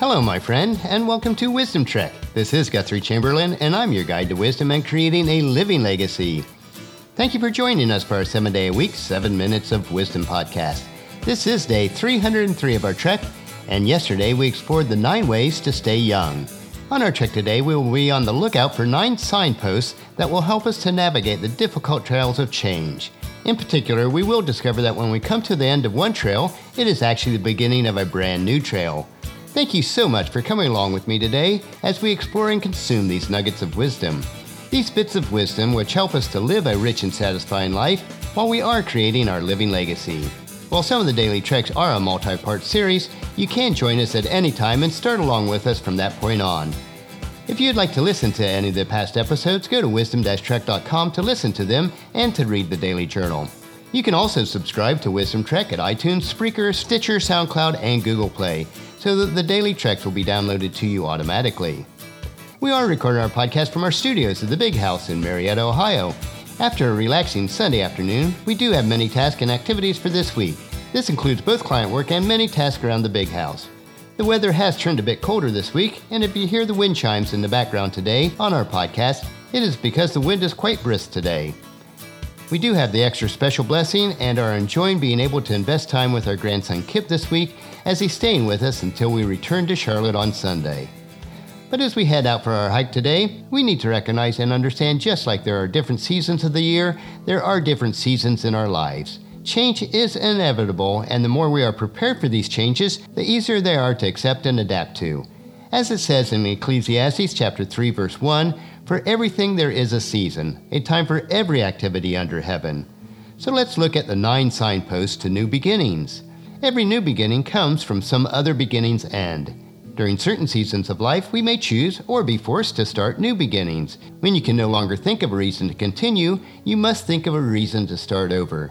Hello, my friend, and welcome to Wisdom Trek. This is Guthrie Chamberlain, and I'm your guide to wisdom and creating a living legacy. Thank you for joining us for our seven day a week, seven minutes of wisdom podcast. This is day 303 of our trek, and yesterday we explored the nine ways to stay young. On our trek today, we will be on the lookout for nine signposts that will help us to navigate the difficult trails of change. In particular, we will discover that when we come to the end of one trail, it is actually the beginning of a brand new trail. Thank you so much for coming along with me today as we explore and consume these nuggets of wisdom. These bits of wisdom which help us to live a rich and satisfying life while we are creating our living legacy. While some of the daily treks are a multi part series, you can join us at any time and start along with us from that point on. If you'd like to listen to any of the past episodes, go to wisdom trek.com to listen to them and to read the daily journal. You can also subscribe to Wisdom Trek at iTunes, Spreaker, Stitcher, SoundCloud, and Google Play so that the daily treks will be downloaded to you automatically. We are recording our podcast from our studios at the Big House in Marietta, Ohio. After a relaxing Sunday afternoon, we do have many tasks and activities for this week. This includes both client work and many tasks around the Big House. The weather has turned a bit colder this week, and if you hear the wind chimes in the background today on our podcast, it is because the wind is quite brisk today. We do have the extra special blessing and are enjoying being able to invest time with our grandson Kip this week as he's staying with us until we return to Charlotte on Sunday. But as we head out for our hike today, we need to recognize and understand just like there are different seasons of the year, there are different seasons in our lives. Change is inevitable, and the more we are prepared for these changes, the easier they are to accept and adapt to. As it says in Ecclesiastes chapter 3 verse 1, for everything there is a season, a time for every activity under heaven. So let's look at the nine signposts to new beginnings. Every new beginning comes from some other beginning's end. During certain seasons of life, we may choose or be forced to start new beginnings. When you can no longer think of a reason to continue, you must think of a reason to start over.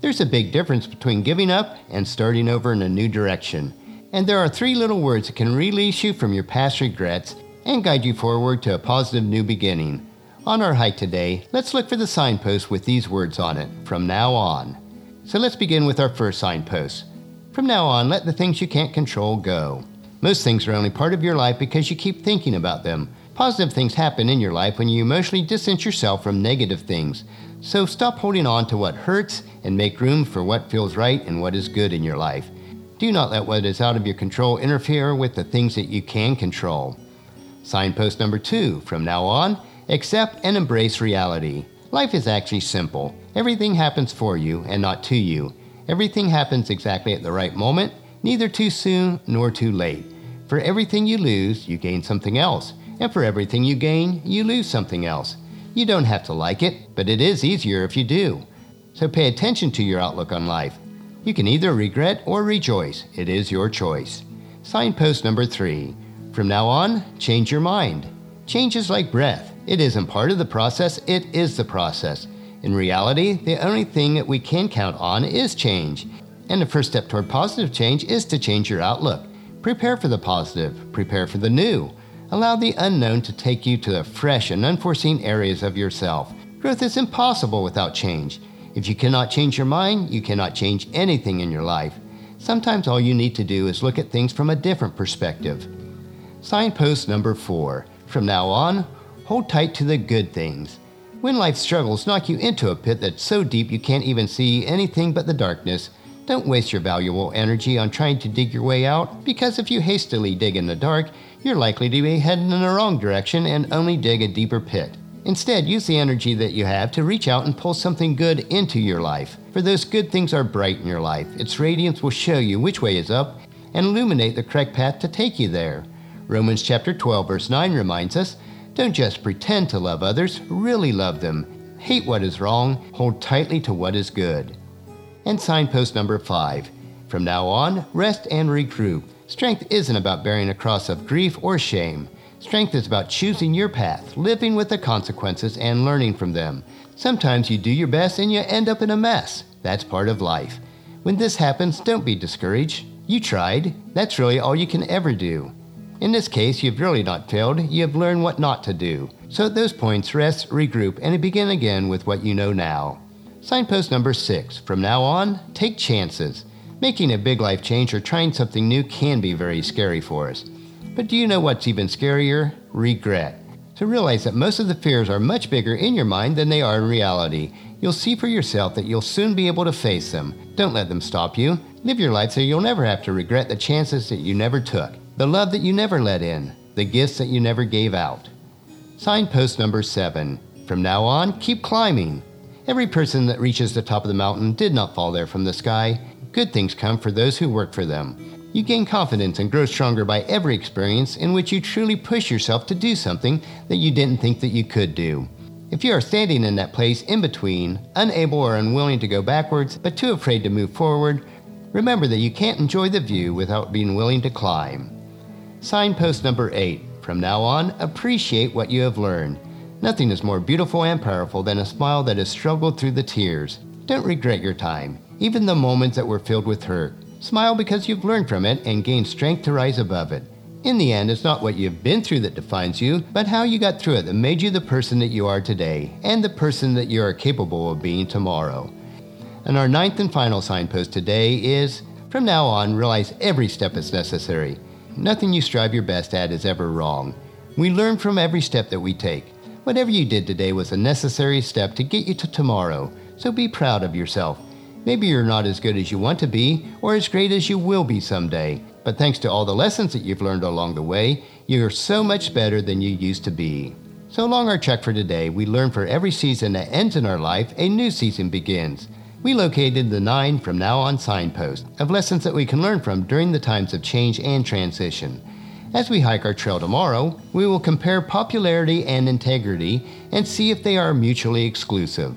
There's a big difference between giving up and starting over in a new direction. And there are three little words that can release you from your past regrets and guide you forward to a positive new beginning. On our hike today, let's look for the signpost with these words on it from now on. So let's begin with our first signpost. From now on, let the things you can't control go. Most things are only part of your life because you keep thinking about them. Positive things happen in your life when you emotionally distance yourself from negative things. So stop holding on to what hurts and make room for what feels right and what is good in your life. Do not let what is out of your control interfere with the things that you can control. Signpost number two from now on, accept and embrace reality. Life is actually simple. Everything happens for you and not to you. Everything happens exactly at the right moment, neither too soon nor too late. For everything you lose, you gain something else. And for everything you gain, you lose something else. You don't have to like it, but it is easier if you do. So pay attention to your outlook on life. You can either regret or rejoice. It is your choice. Signpost number three from now on, change your mind. Change is like breath. It isn't part of the process, it is the process. In reality, the only thing that we can count on is change. And the first step toward positive change is to change your outlook. Prepare for the positive, prepare for the new. Allow the unknown to take you to the fresh and unforeseen areas of yourself. Growth is impossible without change. If you cannot change your mind, you cannot change anything in your life. Sometimes all you need to do is look at things from a different perspective. Signpost number four. From now on, hold tight to the good things. When life struggles knock you into a pit that's so deep you can't even see anything but the darkness, don't waste your valuable energy on trying to dig your way out, because if you hastily dig in the dark, you're likely to be heading in the wrong direction and only dig a deeper pit. Instead, use the energy that you have to reach out and pull something good into your life. For those good things are bright in your life. Its radiance will show you which way is up and illuminate the correct path to take you there. Romans chapter 12 verse 9 reminds us, don't just pretend to love others, really love them. Hate what is wrong, hold tightly to what is good. And signpost number 5. From now on, rest and regroup. Strength isn't about bearing a cross of grief or shame. Strength is about choosing your path, living with the consequences, and learning from them. Sometimes you do your best and you end up in a mess. That's part of life. When this happens, don't be discouraged. You tried. That's really all you can ever do. In this case, you've really not failed, you have learned what not to do. So at those points, rest, regroup, and begin again with what you know now. Signpost number six from now on, take chances. Making a big life change or trying something new can be very scary for us. But do you know what's even scarier? Regret. To realize that most of the fears are much bigger in your mind than they are in reality. You'll see for yourself that you'll soon be able to face them. Don't let them stop you. Live your life so you'll never have to regret the chances that you never took, the love that you never let in, the gifts that you never gave out. Signpost number seven. From now on, keep climbing. Every person that reaches the top of the mountain did not fall there from the sky. Good things come for those who work for them. You gain confidence and grow stronger by every experience in which you truly push yourself to do something that you didn't think that you could do. If you are standing in that place in between, unable or unwilling to go backwards, but too afraid to move forward, remember that you can't enjoy the view without being willing to climb. Signpost number eight. From now on, appreciate what you have learned. Nothing is more beautiful and powerful than a smile that has struggled through the tears. Don't regret your time, even the moments that were filled with hurt. Smile because you've learned from it and gained strength to rise above it. In the end, it's not what you've been through that defines you, but how you got through it that made you the person that you are today and the person that you are capable of being tomorrow. And our ninth and final signpost today is from now on, realize every step is necessary. Nothing you strive your best at is ever wrong. We learn from every step that we take. Whatever you did today was a necessary step to get you to tomorrow, so be proud of yourself Maybe you're not as good as you want to be or as great as you will be someday, but thanks to all the lessons that you've learned along the way, you're so much better than you used to be. So long our check for today, we learn for every season that ends in our life, a new season begins. We located the nine from now on signposts of lessons that we can learn from during the times of change and transition. As we hike our trail tomorrow, we will compare popularity and integrity and see if they are mutually exclusive.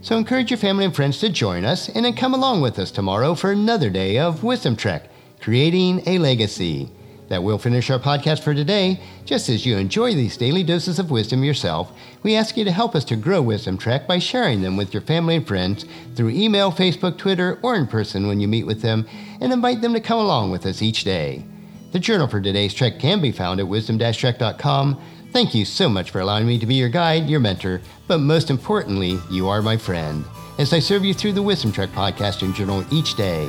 So encourage your family and friends to join us and then come along with us tomorrow for another day of Wisdom Trek, creating a legacy. That will finish our podcast for today. Just as you enjoy these daily doses of wisdom yourself, we ask you to help us to grow Wisdom Trek by sharing them with your family and friends through email, Facebook, Twitter, or in person when you meet with them, and invite them to come along with us each day. The journal for today's trek can be found at wisdom-trek.com. Thank you so much for allowing me to be your guide, your mentor, but most importantly, you are my friend, as I serve you through the Wisdom Trek podcast and journal each day.